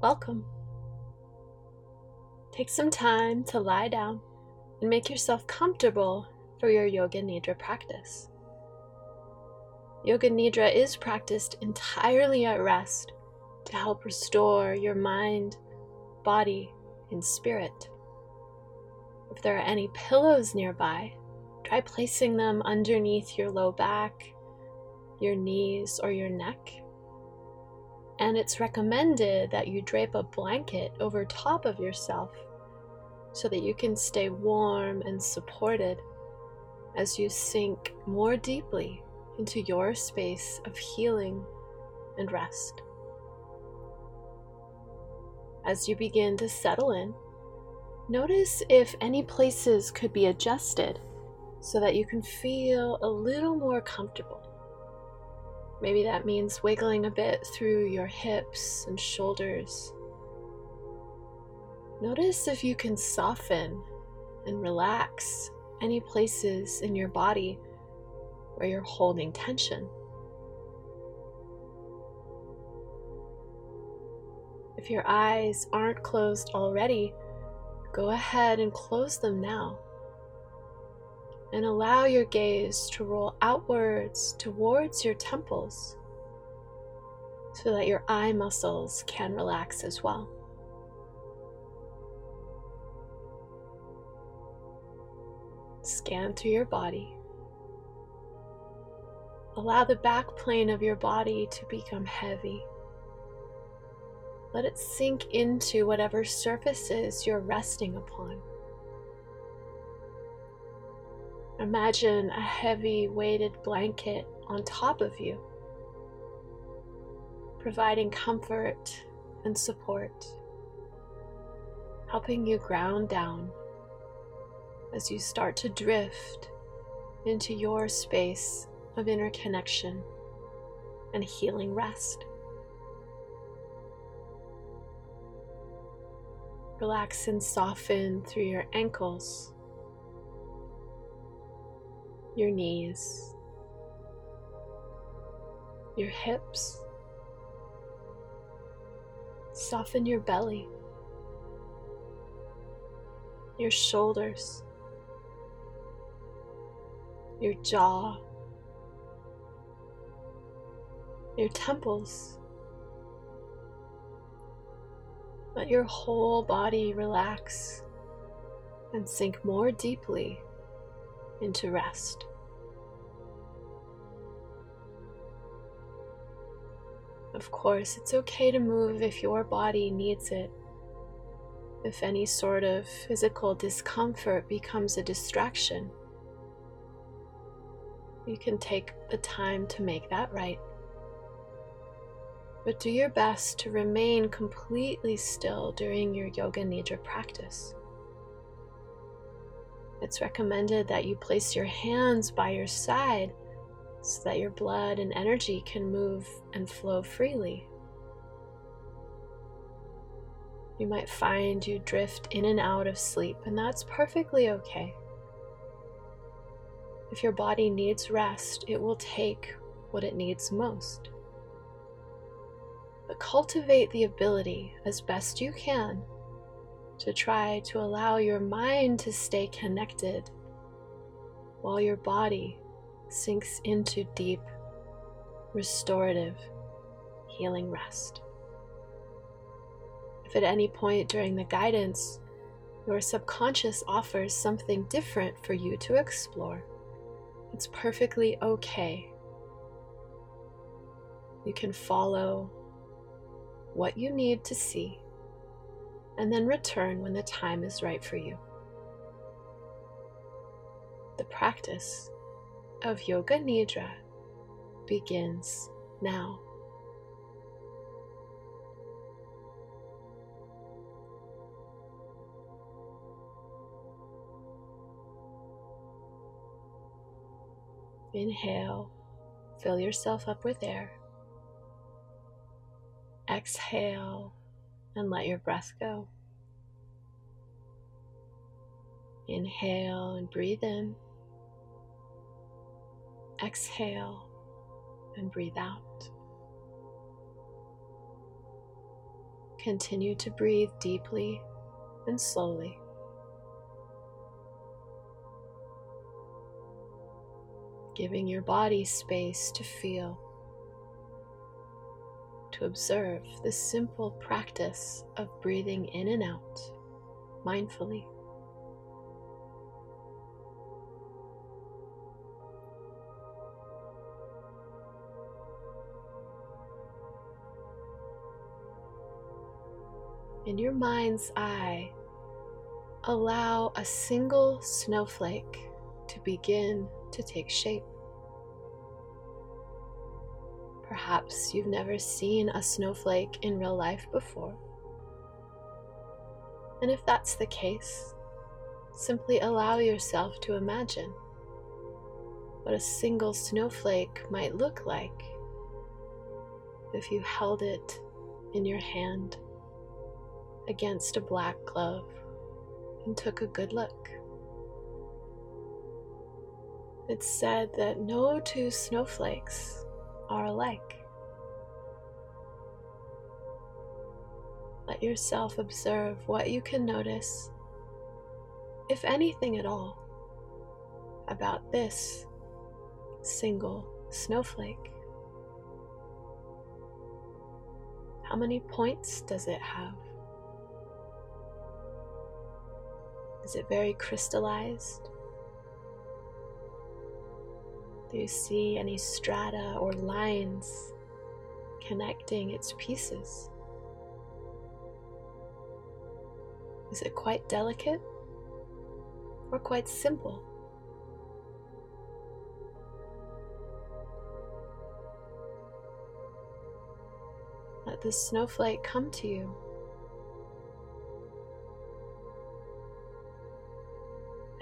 Welcome. Take some time to lie down and make yourself comfortable for your Yoga Nidra practice. Yoga Nidra is practiced entirely at rest to help restore your mind, body, and spirit. If there are any pillows nearby, try placing them underneath your low back, your knees, or your neck. And it's recommended that you drape a blanket over top of yourself so that you can stay warm and supported as you sink more deeply into your space of healing and rest. As you begin to settle in, notice if any places could be adjusted so that you can feel a little more comfortable. Maybe that means wiggling a bit through your hips and shoulders. Notice if you can soften and relax any places in your body where you're holding tension. If your eyes aren't closed already, go ahead and close them now. And allow your gaze to roll outwards towards your temples so that your eye muscles can relax as well. Scan through your body. Allow the back plane of your body to become heavy. Let it sink into whatever surfaces you're resting upon. Imagine a heavy weighted blanket on top of you, providing comfort and support, helping you ground down as you start to drift into your space of inner connection and healing rest. Relax and soften through your ankles, your knees, your hips. Soften your belly, your shoulders, your jaw your temples. Let your whole body relax and sink more deeply into rest. Of course, it's okay to move if your body needs it. If any sort of physical discomfort becomes a distraction, you can take the time to make that right but do your best to remain completely still during your Yoga Nidra practice. It's recommended that you place your hands by your side so that your blood and energy can move and flow freely. You might find you drift in and out of sleep, and that's perfectly okay. If your body needs rest, it will take what it needs most but cultivate the ability as best you can to try to allow your mind to stay connected while your body sinks into deep, restorative, healing rest. If at any point during the guidance your subconscious offers something different for you to explore, it's perfectly okay. You can follow what you need to see, and then return when the time is right for you. The practice of Yoga Nidra begins now. Inhale, fill yourself up with air. Exhale and let your breath go. Inhale and breathe in. Exhale and breathe out. Continue to breathe deeply and slowly. Giving your body space to feel, to observe the simple practice of breathing in and out mindfully. In your mind's eye, allow a single snowflake to begin to take shape. Perhaps you've never seen a snowflake in real life before. And if that's the case, simply allow yourself to imagine what a single snowflake might look like if you held it in your hand against a black glove and took a good look. It's said that no two snowflakes are alike. Let yourself observe what you can notice, if anything at all, about this single snowflake. How many points does it have? Is it very crystallized? Do you see any strata or lines connecting its pieces? Is it quite delicate or quite simple? Let the snowflake come to you.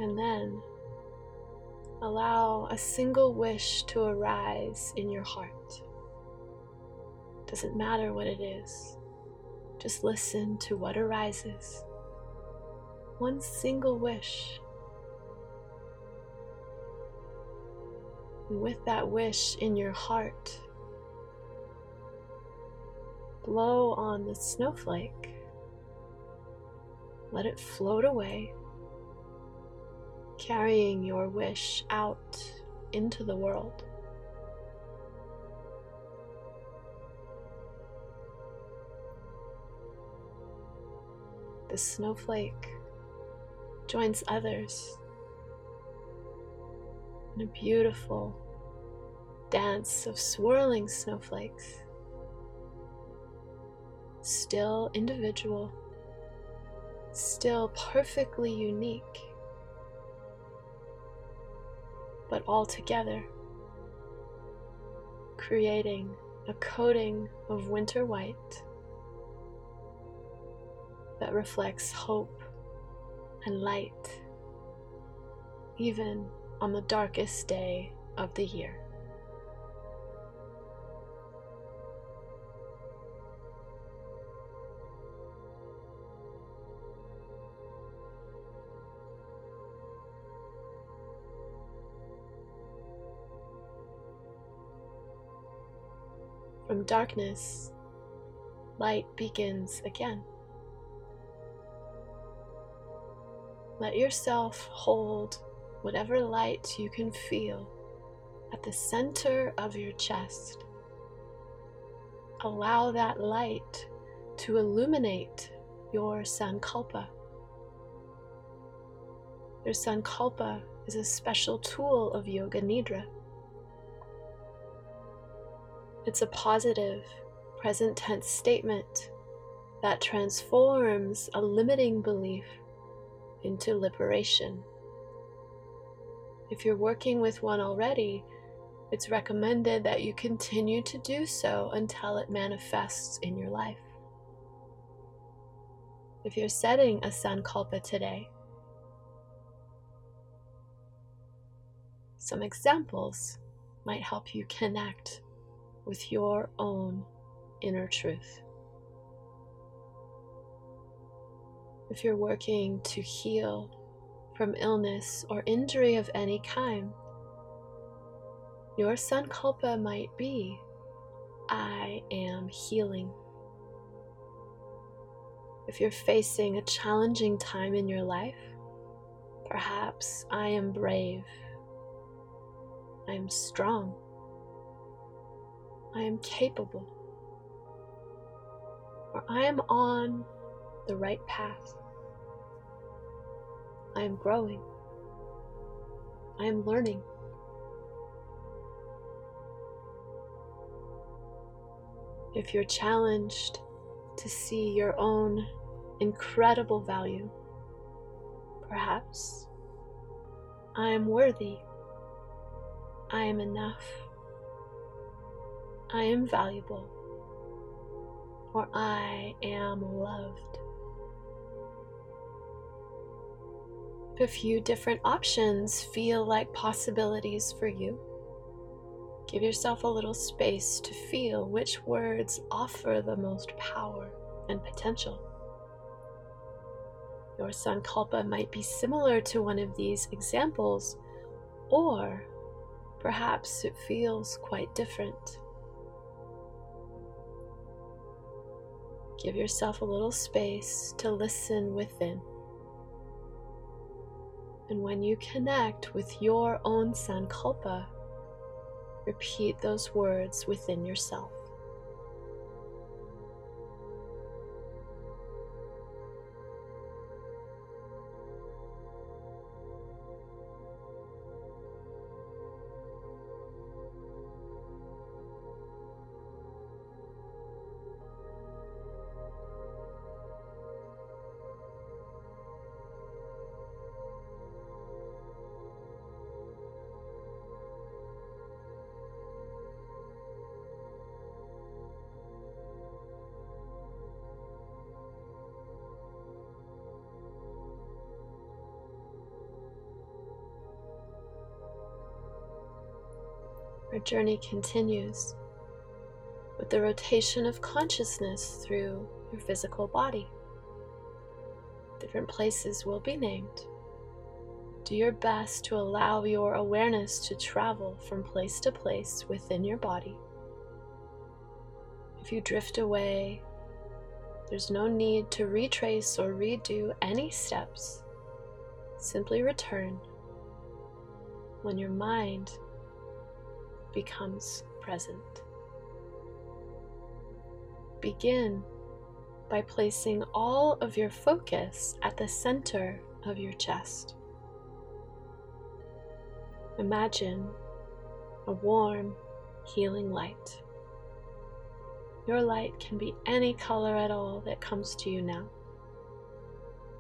And then allow a single wish to arise in your heart. Doesn't matter what it is, just listen to what arises. One single wish. And with that wish in your heart, blow on the snowflake. Let it float away carrying your wish out into the world. The snowflake joins others in a beautiful dance of swirling snowflakes, still individual, still perfectly unique but all together, creating a coating of winter white that reflects hope and light, even on the darkest day of the year. Darkness, light begins again. Let yourself hold whatever light you can feel at the center of your chest. Allow that light to illuminate your Sankalpa. Your Sankalpa is a special tool of Yoga Nidra. It's a positive, present tense statement that transforms a limiting belief into liberation. If you're working with one already, it's recommended that you continue to do so until it manifests in your life. If you're setting a Sankalpa today, some examples might help you connect with your own inner truth. If you're working to heal from illness or injury of any kind, your sankalpa might be I am healing. If you're facing a challenging time in your life, perhaps I am brave, I am strong, I am capable, or I am on the right path. I am growing. I am learning. If you're challenged to see your own incredible value, perhaps I am worthy. I am enough. I am valuable. Or I am loved. If a few different options feel like possibilities for you. Give yourself a little space to feel which words offer the most power and potential. Your Sankalpa might be similar to one of these examples, or perhaps it feels quite different. Give yourself a little space to listen within. And when you connect with your own Sankalpa, repeat those words within yourself. Journey continues with the rotation of consciousness through your physical body. Different places will be named. Do your best to allow your awareness to travel from place to place within your body. If you drift away, there's no need to retrace or redo any steps. Simply return when your mind becomes present. Begin by placing all of your focus at the center of your chest. Imagine a warm, healing light. Your light can be any color at all that comes to you now.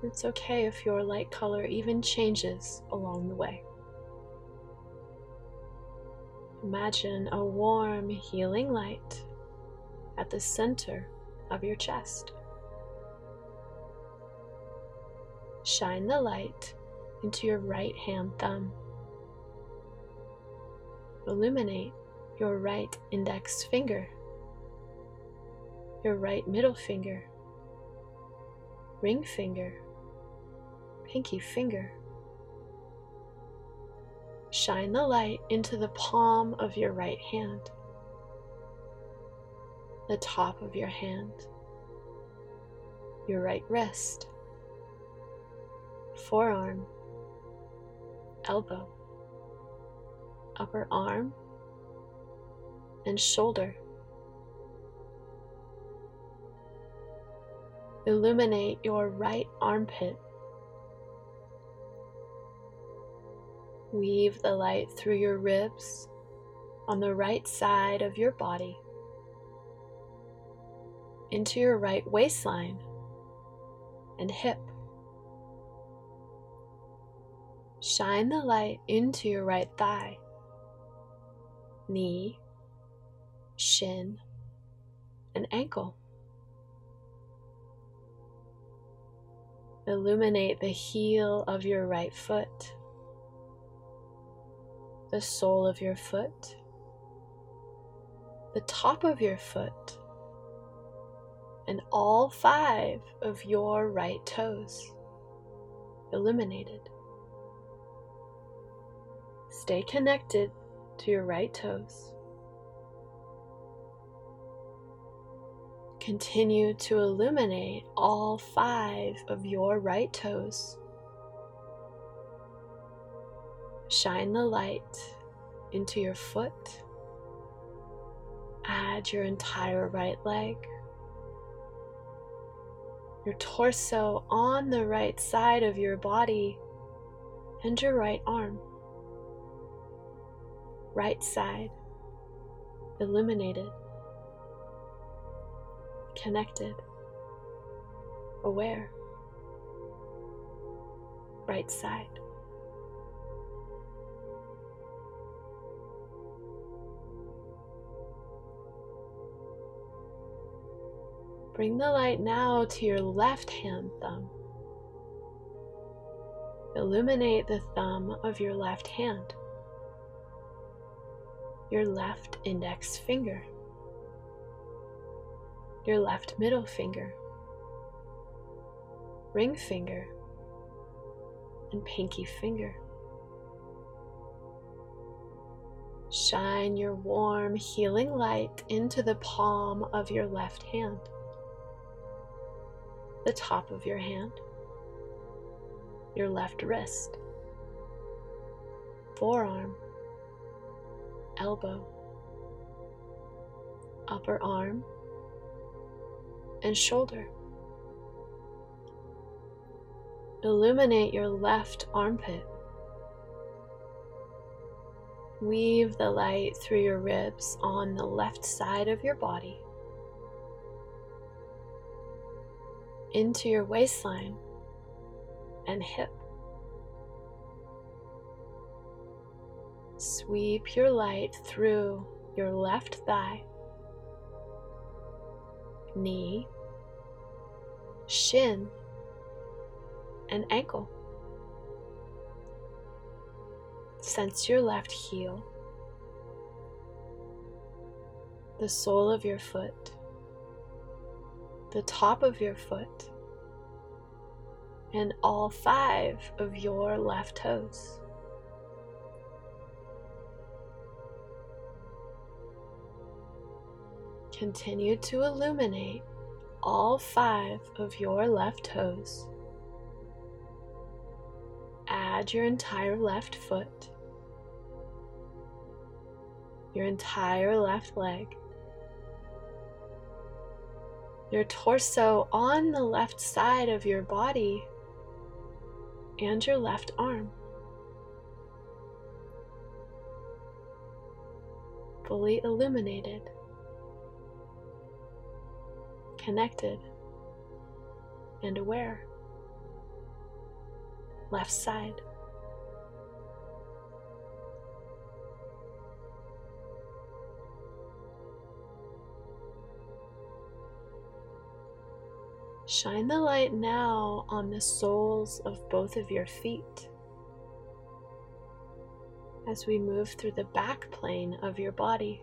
It's okay if your light color even changes along the way. Imagine a warm, healing light at the center of your chest. Shine the light into your right hand thumb. Illuminate your right index finger, your right middle finger, ring finger, pinky finger Shine the light into the palm of your right hand, the top of your hand, your right wrist, forearm, elbow, upper arm, and shoulder. Illuminate your right armpit Weave the light through your ribs on the right side of your body into your right waistline and hip. Shine the light into your right thigh, knee, shin, and ankle. Illuminate the heel of your right foot the sole of your foot, the top of your foot, and all five of your right toes illuminated. Stay connected to your right toes. Continue to illuminate all five of your right toes. Shine the light into your foot. Add your entire right leg. Your torso on the right side of your body and your right arm. Right side illuminated, connected, aware. Right side. Bring the light now to your left hand thumb. Illuminate the thumb of your left hand, your left index finger, your left middle finger, ring finger, and pinky finger. Shine your warm, healing light into the palm of your left hand the top of your hand, your left wrist, forearm, elbow, upper arm, and shoulder. Illuminate your left armpit. Weave the light through your ribs on the left side of your body. Into your waistline and hip. Sweep your light through your left thigh, knee, shin, and ankle. Sense your left heel, the sole of your foot the top of your foot, and all five of your left toes. Continue to illuminate all five of your left toes. Add your entire left foot, your entire left leg your torso on the left side of your body and your left arm. Fully illuminated, connected, and aware. Left side. Shine the light now on the soles of both of your feet as we move through the back plane of your body.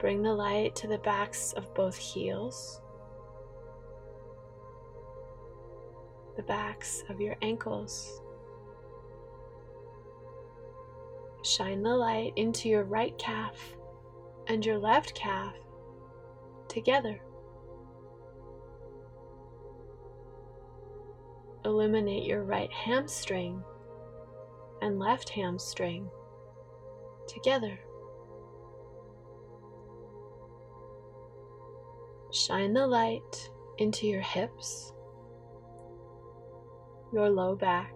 Bring the light to the backs of both heels, the backs of your ankles. Shine the light into your right calf and your left calf together. Illuminate your right hamstring and left hamstring together. Shine the light into your hips, your low back,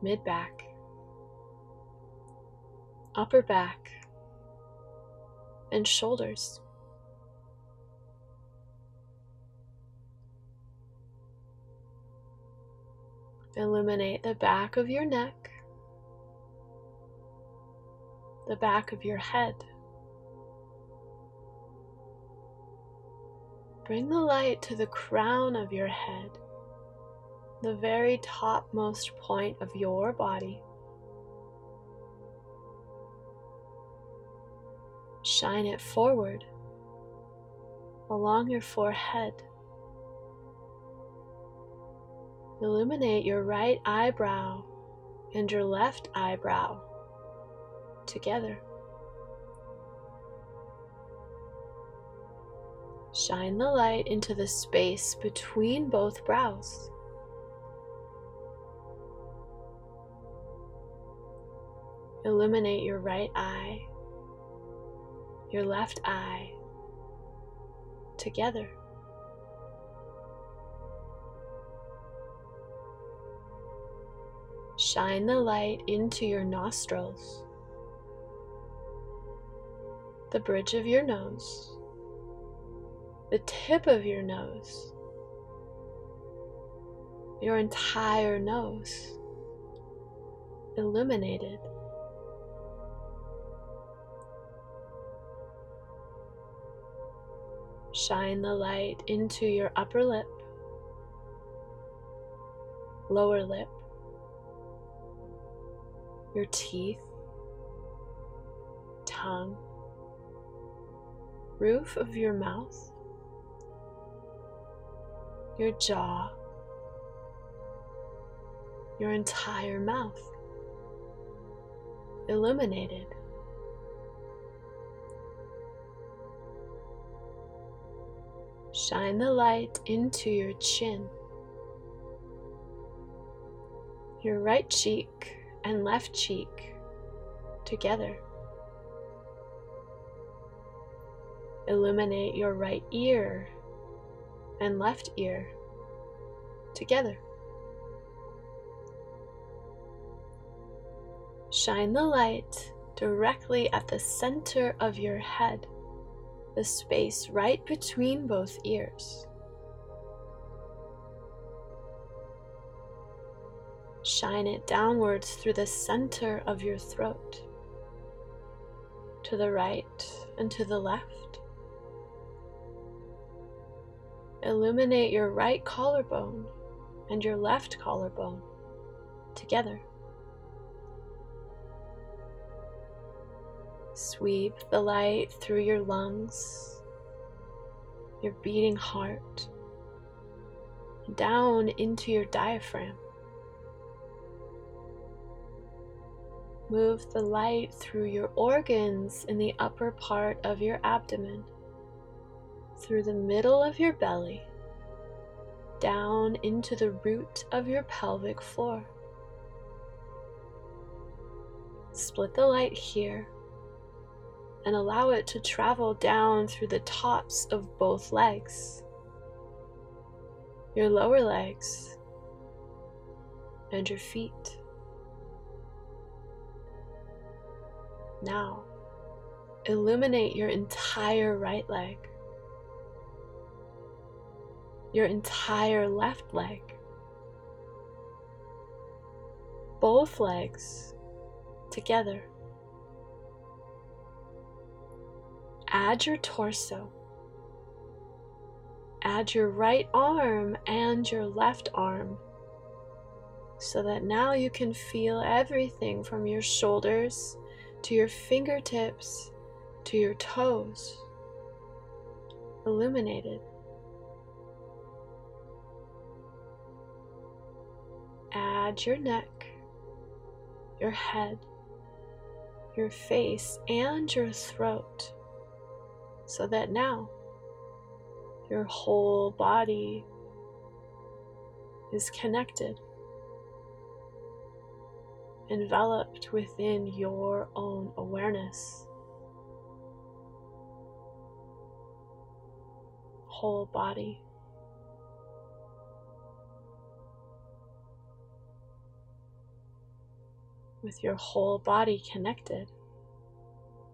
mid back, upper back, and shoulders. Illuminate the back of your neck, the back of your head. Bring the light to the crown of your head, the very topmost point of your body. Shine it forward along your forehead Illuminate your right eyebrow and your left eyebrow together. Shine the light into the space between both brows. Illuminate your right eye, your left eye together. Shine the light into your nostrils, the bridge of your nose, the tip of your nose, your entire nose. Illuminated. Shine the light into your upper lip, lower lip, your teeth, tongue, roof of your mouth, your jaw, your entire mouth illuminated. Shine the light into your chin, your right cheek and left cheek together. Illuminate your right ear and left ear together. Shine the light directly at the center of your head, the space right between both ears. Shine it downwards through the center of your throat, to the right and to the left. Illuminate your right collarbone and your left collarbone together. Sweep the light through your lungs, your beating heart, down into your diaphragm. Move the light through your organs in the upper part of your abdomen, through the middle of your belly, down into the root of your pelvic floor. Split the light here and allow it to travel down through the tops of both legs, your lower legs, and your feet. Now, illuminate your entire right leg, your entire left leg, both legs together. Add your torso. Add your right arm and your left arm so that now you can feel everything from your shoulders to your fingertips to your toes illuminated. Add your neck, your head, your face, and your throat so that now your whole body is connected enveloped within your own awareness. Whole body. With your whole body connected,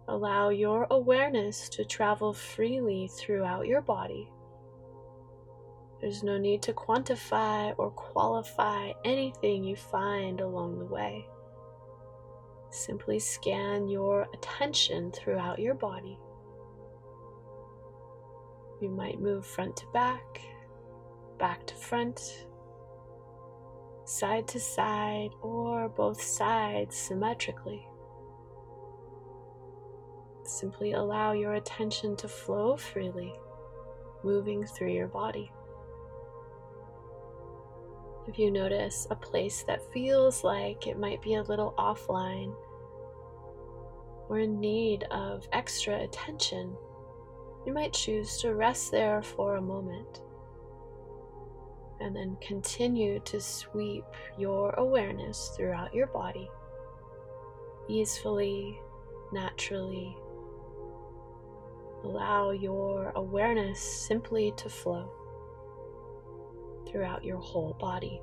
allow your awareness to travel freely throughout your body. There's no need to quantify or qualify anything you find along the way. Simply scan your attention throughout your body. You might move front to back, back to front, side to side, or both sides symmetrically. Simply allow your attention to flow freely, moving through your body. If you notice a place that feels like it might be a little offline or in need of extra attention, you might choose to rest there for a moment and then continue to sweep your awareness throughout your body easily, naturally. Allow your awareness simply to flow throughout your whole body.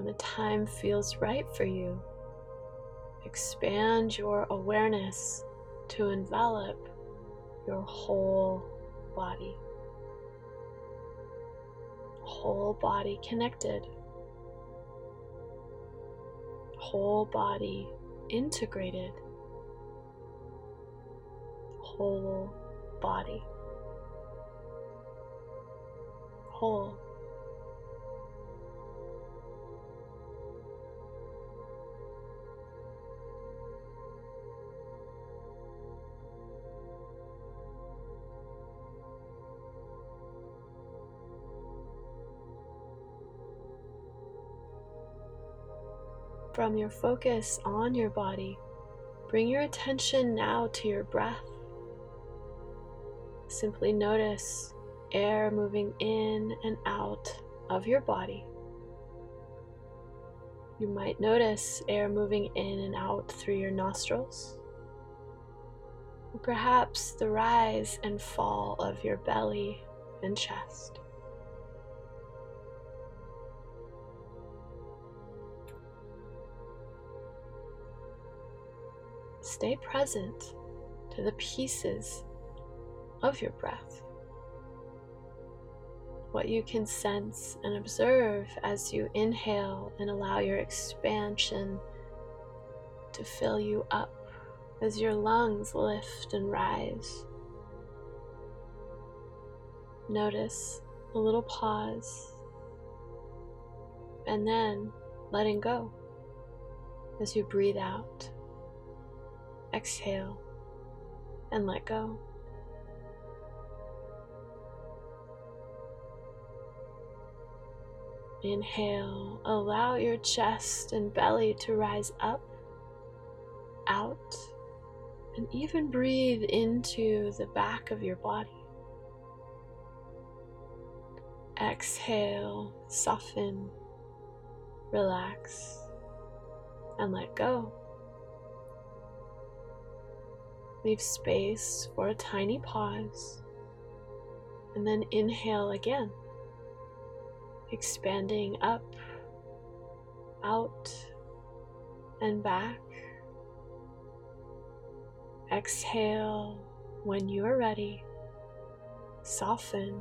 When the time feels right for you, expand your awareness to envelop your whole body. Whole body connected, whole body integrated, whole body, whole. From your focus on your body, bring your attention now to your breath. Simply notice air moving in and out of your body. You might notice air moving in and out through your nostrils, or perhaps the rise and fall of your belly and chest. Stay present to the pieces of your breath. What you can sense and observe as you inhale and allow your expansion to fill you up as your lungs lift and rise. Notice a little pause and then letting go as you breathe out. Exhale and let go. Inhale, allow your chest and belly to rise up, out, and even breathe into the back of your body. Exhale, soften, relax, and let go. Leave space for a tiny pause and then inhale again, expanding up, out, and back. Exhale when you are ready, soften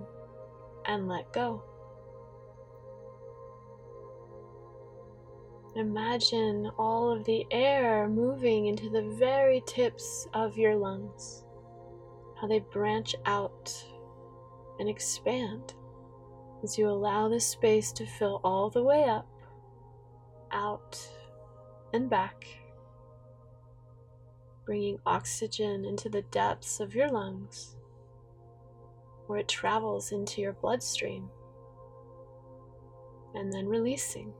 and let go. Imagine all of the air moving into the very tips of your lungs, how they branch out and expand as you allow the space to fill all the way up, out, and back, bringing oxygen into the depths of your lungs where it travels into your bloodstream, and then releasing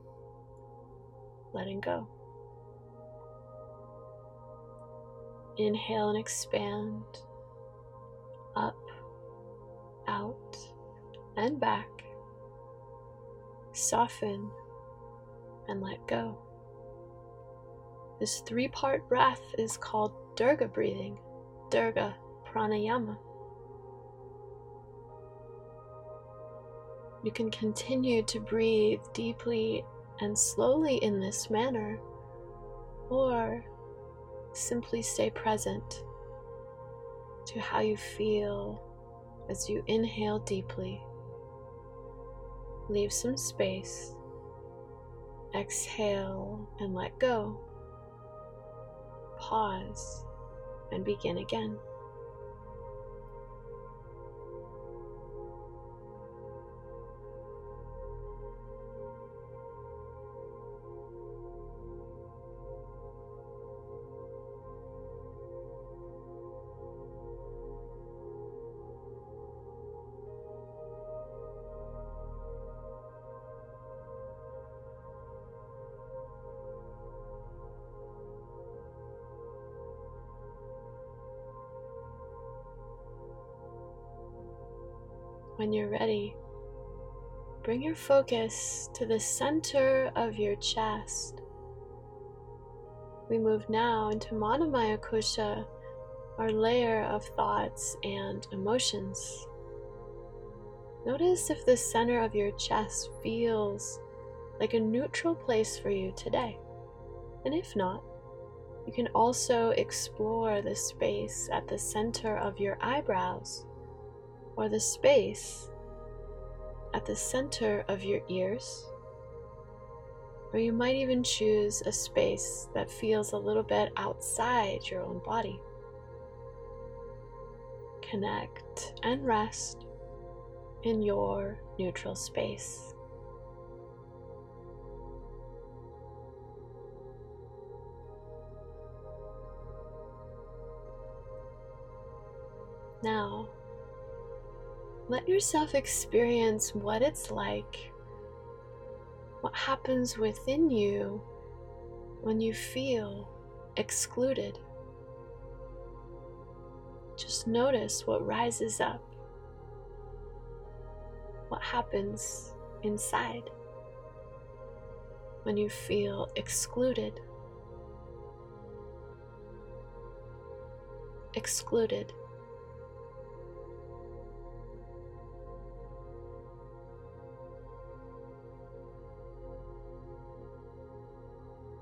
letting go. Inhale and expand, up, out, and back. Soften and let go. This three part breath is called Dirga breathing, Dirga Pranayama. You can continue to breathe deeply and slowly in this manner, or simply stay present to how you feel as you inhale deeply. Leave some space. Exhale and let go. Pause and begin again. When you're ready, bring your focus to the center of your chest. We move now into Manomaya Kosha, our layer of thoughts and emotions. Notice if the center of your chest feels like a neutral place for you today. And if not, you can also explore the space at the center of your eyebrows or the space at the center of your ears. Or you might even choose a space that feels a little bit outside your own body. Connect and rest in your neutral space. Now, let yourself experience what it's like, what happens within you when you feel excluded. Just notice what rises up, what happens inside when you feel excluded. Excluded.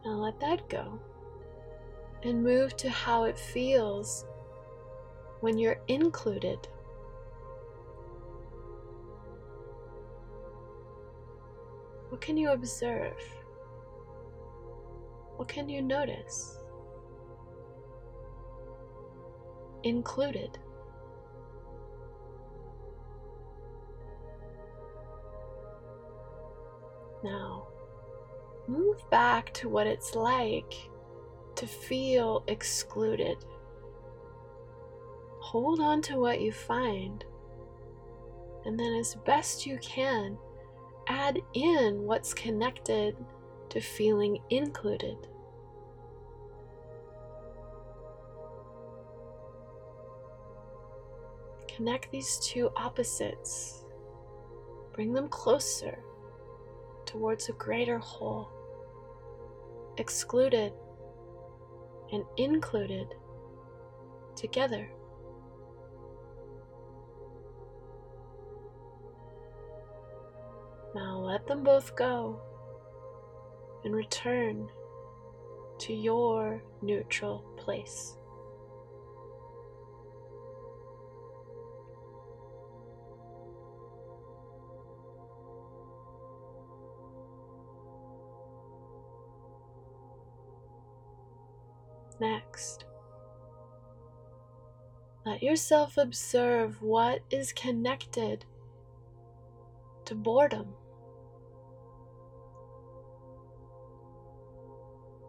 Now let that go and move to how it feels when you're included. What can you observe? What can you notice? Included. Now, move back to what it's like to feel excluded. Hold on to what you find, and then, as best you can, add in what's connected to feeling included. Connect these two opposites, bring them closer towards a greater whole excluded and included together. Now let them both go and return to your neutral place. Next. Let yourself observe what is connected to boredom.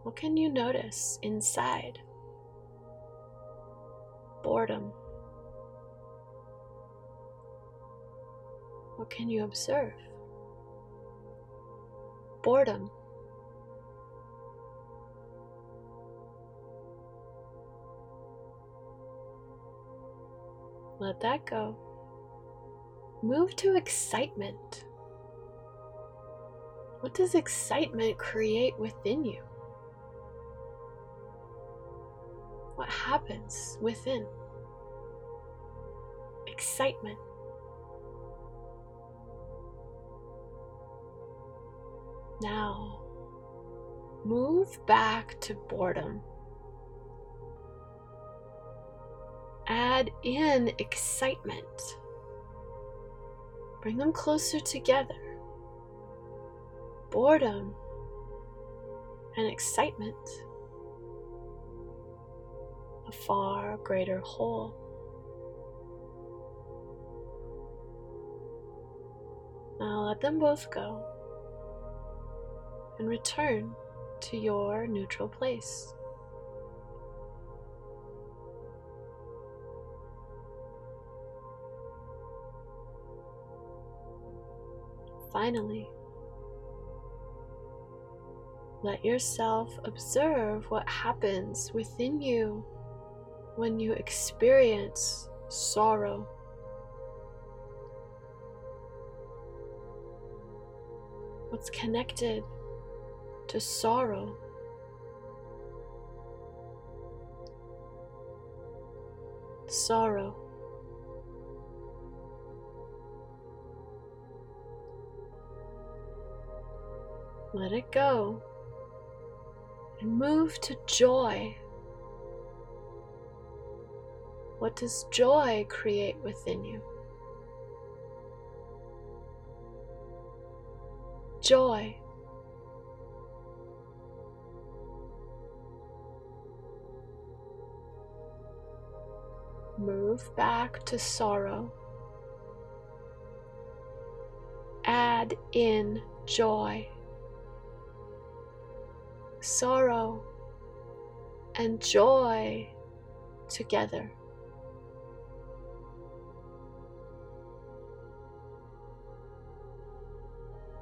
What can you notice inside? Boredom. What can you observe? Boredom. Let that go. Move to excitement. What does excitement create within you? What happens within? Excitement. Now, move back to boredom. Add in excitement. Bring them closer together. Boredom and excitement. A far greater whole. Now let them both go and return to your neutral place. Finally, let yourself observe what happens within you when you experience sorrow. What's connected to sorrow? Sorrow. Let it go and move to joy. What does joy create within you? Joy. Move back to sorrow. Add in joy sorrow and joy together.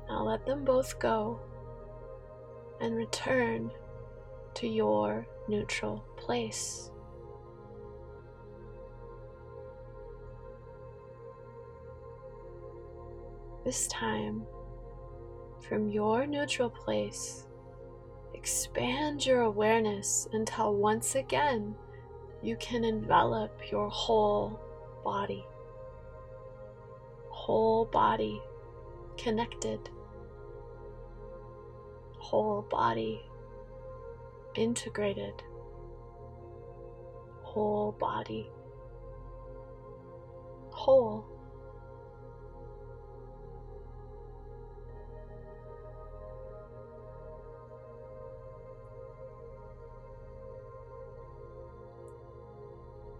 Now let them both go and return to your neutral place. This time, from your neutral place, Expand your awareness until once again you can envelop your whole body. Whole body connected. Whole body integrated. Whole body whole.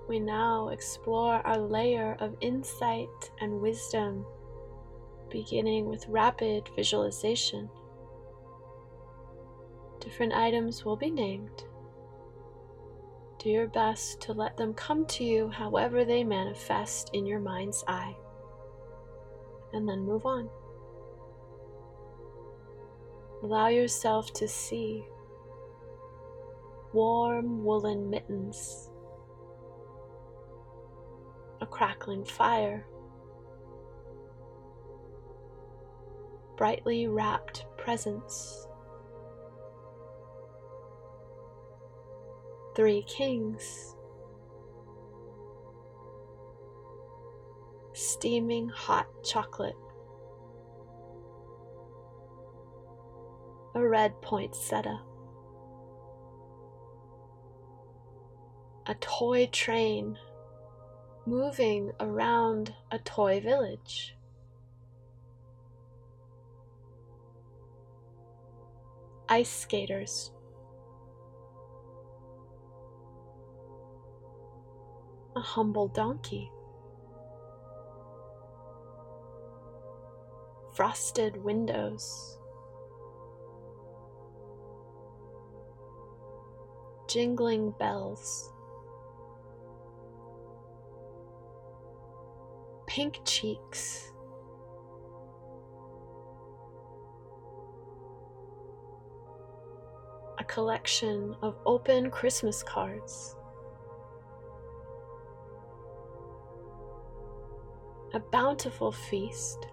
We now explore our layer of insight and wisdom, beginning with rapid visualization. Different items will be named. Do your best to let them come to you however they manifest in your mind's eye, and then move on. Allow yourself to see warm woolen mittens a crackling fire, brightly wrapped presents, three kings, steaming hot chocolate, a red poinsettia. A toy train moving around a toy village. Ice skaters. A humble donkey. Frosted windows. Jingling bells. Pink cheeks. A collection of open Christmas cards. A bountiful feast.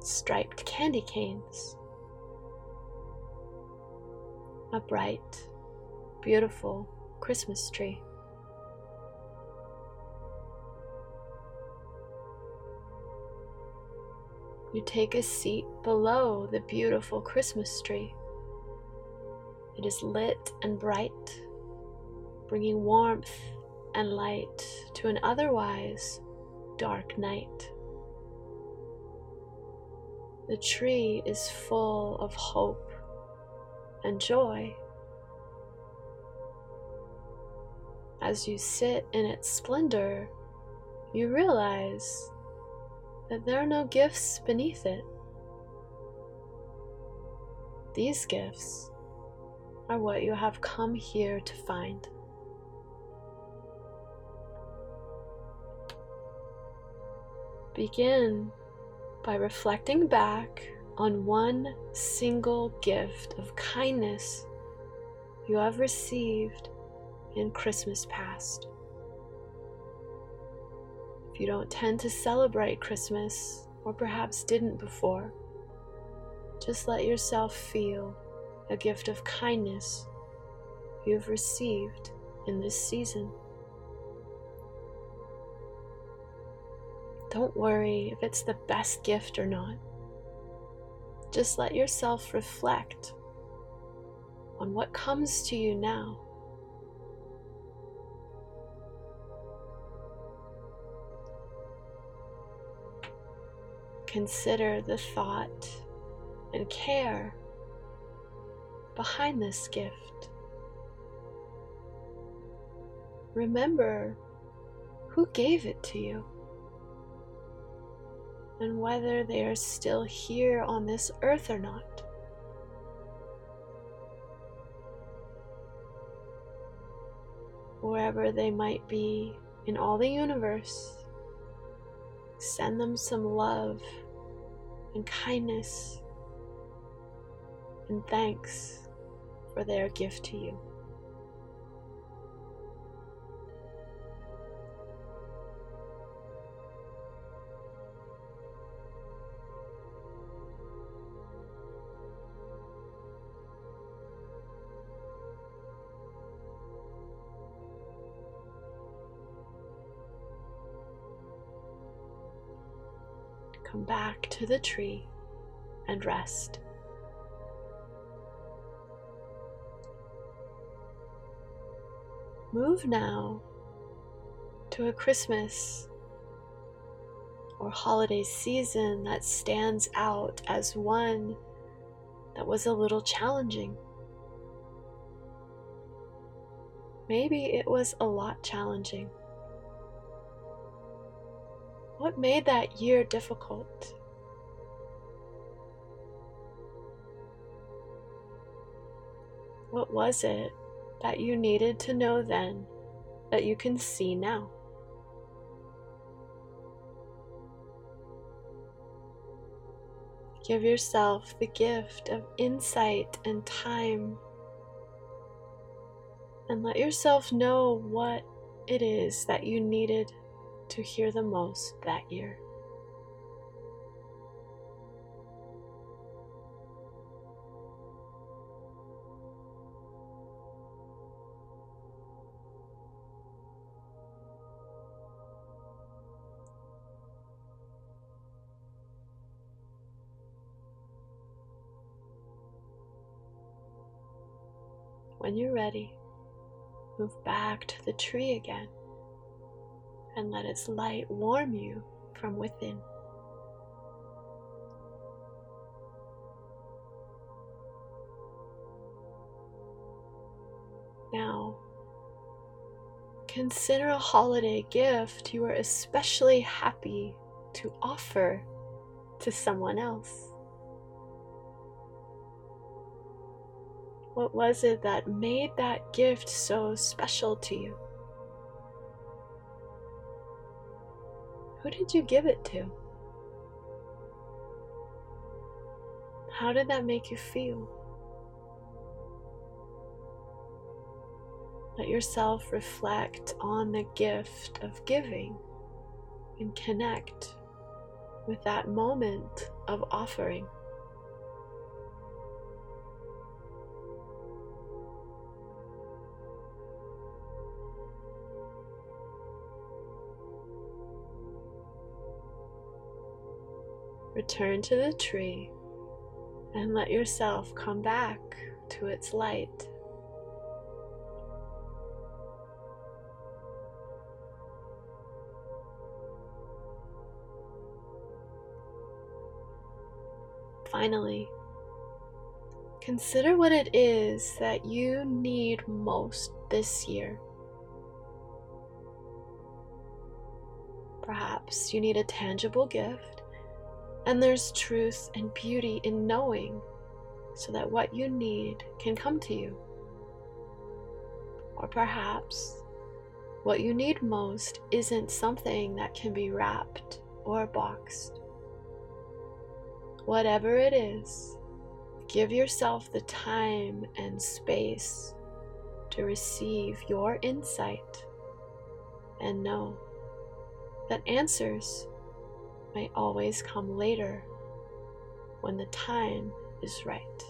Striped candy canes. A bright, beautiful Christmas tree. You take a seat below the beautiful Christmas tree. It is lit and bright, bringing warmth and light to an otherwise dark night. The tree is full of hope and joy. As you sit in its splendor, you realize that there are no gifts beneath it. These gifts are what you have come here to find. Begin by reflecting back on one single gift of kindness you have received in Christmas past. If you don't tend to celebrate Christmas, or perhaps didn't before, just let yourself feel a gift of kindness you've received in this season. Don't worry if it's the best gift or not. Just let yourself reflect on what comes to you now. Consider the thought and care behind this gift. Remember who gave it to you and whether they are still here on this earth or not. Wherever they might be in all the universe, send them some love and kindness and thanks for their gift to you. Come back to the tree and rest. Move now to a Christmas or holiday season that stands out as one that was a little challenging. Maybe it was a lot challenging. Made that year difficult? What was it that you needed to know then that you can see now? Give yourself the gift of insight and time. And let yourself know what it is that you needed to hear the most that year. When you're ready, move back to the tree again and let its light warm you from within. Now, consider a holiday gift you are especially happy to offer to someone else. What was it that made that gift so special to you? Who did you give it to? How did that make you feel? Let yourself reflect on the gift of giving and connect with that moment of offering. Return to the tree and let yourself come back to its light. Finally, consider what it is that you need most this year. Perhaps you need a tangible gift and there's truth and beauty in knowing so that what you need can come to you. Or perhaps what you need most isn't something that can be wrapped or boxed. Whatever it is, give yourself the time and space to receive your insight and know that answers may always come later when the time is right.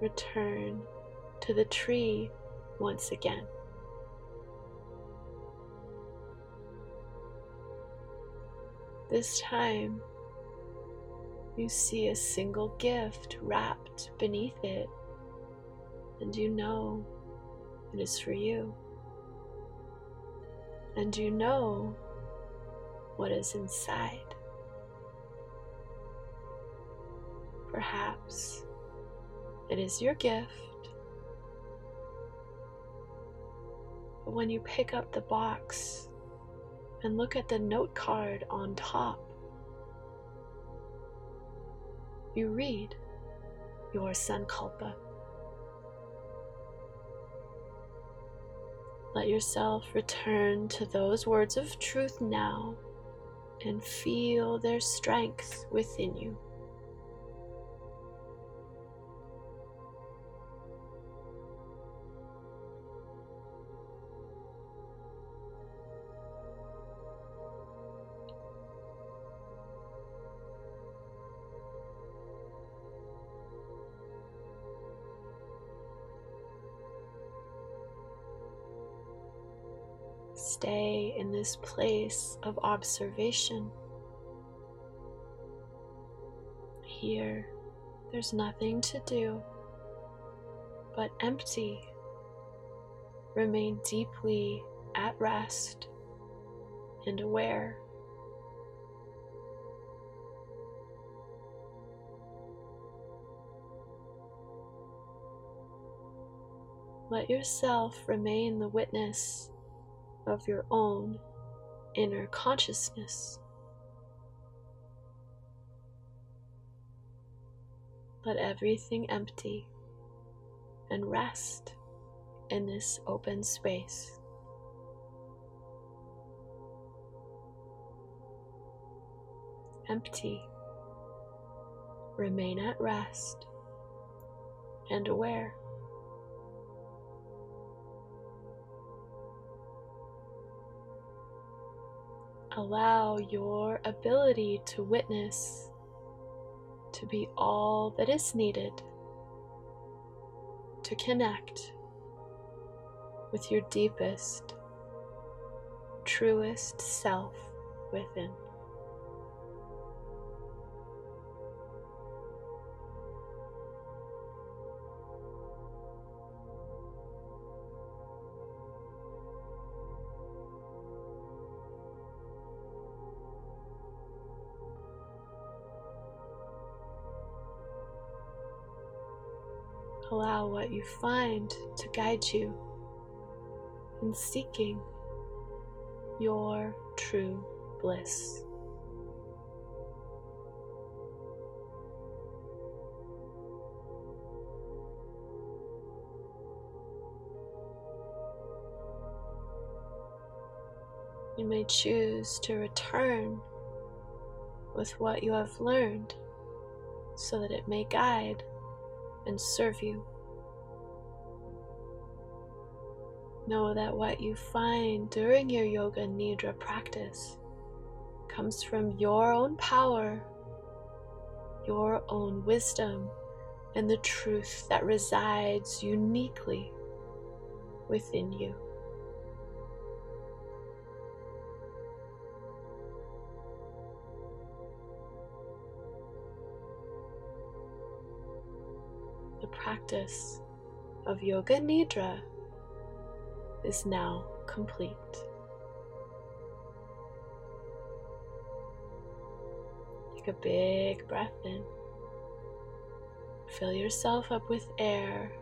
Return to the tree once again. This time, you see a single gift wrapped beneath it, and you know it is for you. And you know what is inside. Perhaps it is your gift. But when you pick up the box and look at the note card on top, you read your Sankalpa. Let yourself return to those words of truth now and feel their strength within you. This place of observation. Here, there's nothing to do but empty. Remain deeply at rest and aware. Let yourself remain the witness of your own inner consciousness. Let everything empty and rest in this open space. Empty. Remain at rest and aware. Allow your ability to witness to be all that is needed to connect with your deepest, truest self within. Allow what you find to guide you in seeking your true bliss. You may choose to return with what you have learned so that it may guide and serve you. Know that what you find during your Yoga Nidra practice comes from your own power, your own wisdom, and the truth that resides uniquely within you. Practice of Yoga Nidra is now complete. Take a big breath in. Fill yourself up with air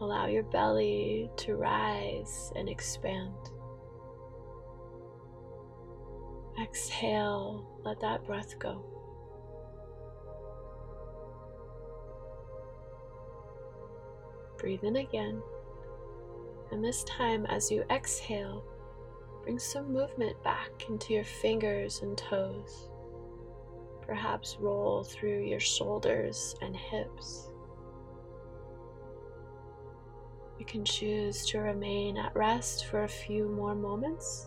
Allow your belly to rise and expand. Exhale, let that breath go. Breathe in again. And this time, as you exhale, bring some movement back into your fingers and toes. Perhaps roll through your shoulders and hips. You can choose to remain at rest for a few more moments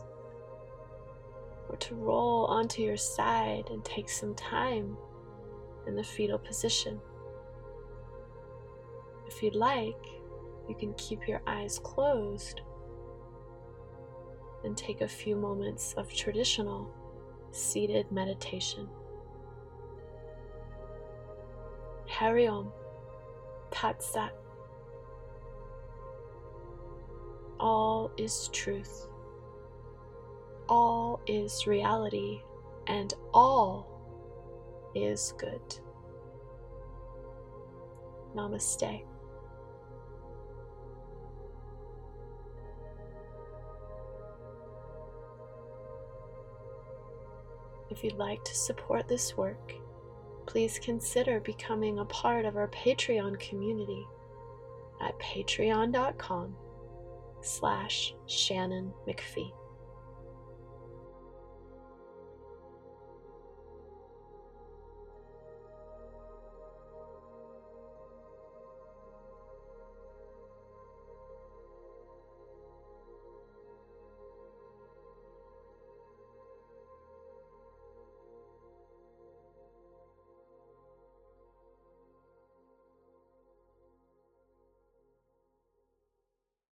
or to roll onto your side and take some time in the fetal position. If you'd like, you can keep your eyes closed and take a few moments of traditional seated meditation. Hari Om Tat Sat. All is truth. All is reality, and all is good. Namaste. If you'd like to support this work, please consider becoming a part of our Patreon community at patreon.com slash Shannon McPhee.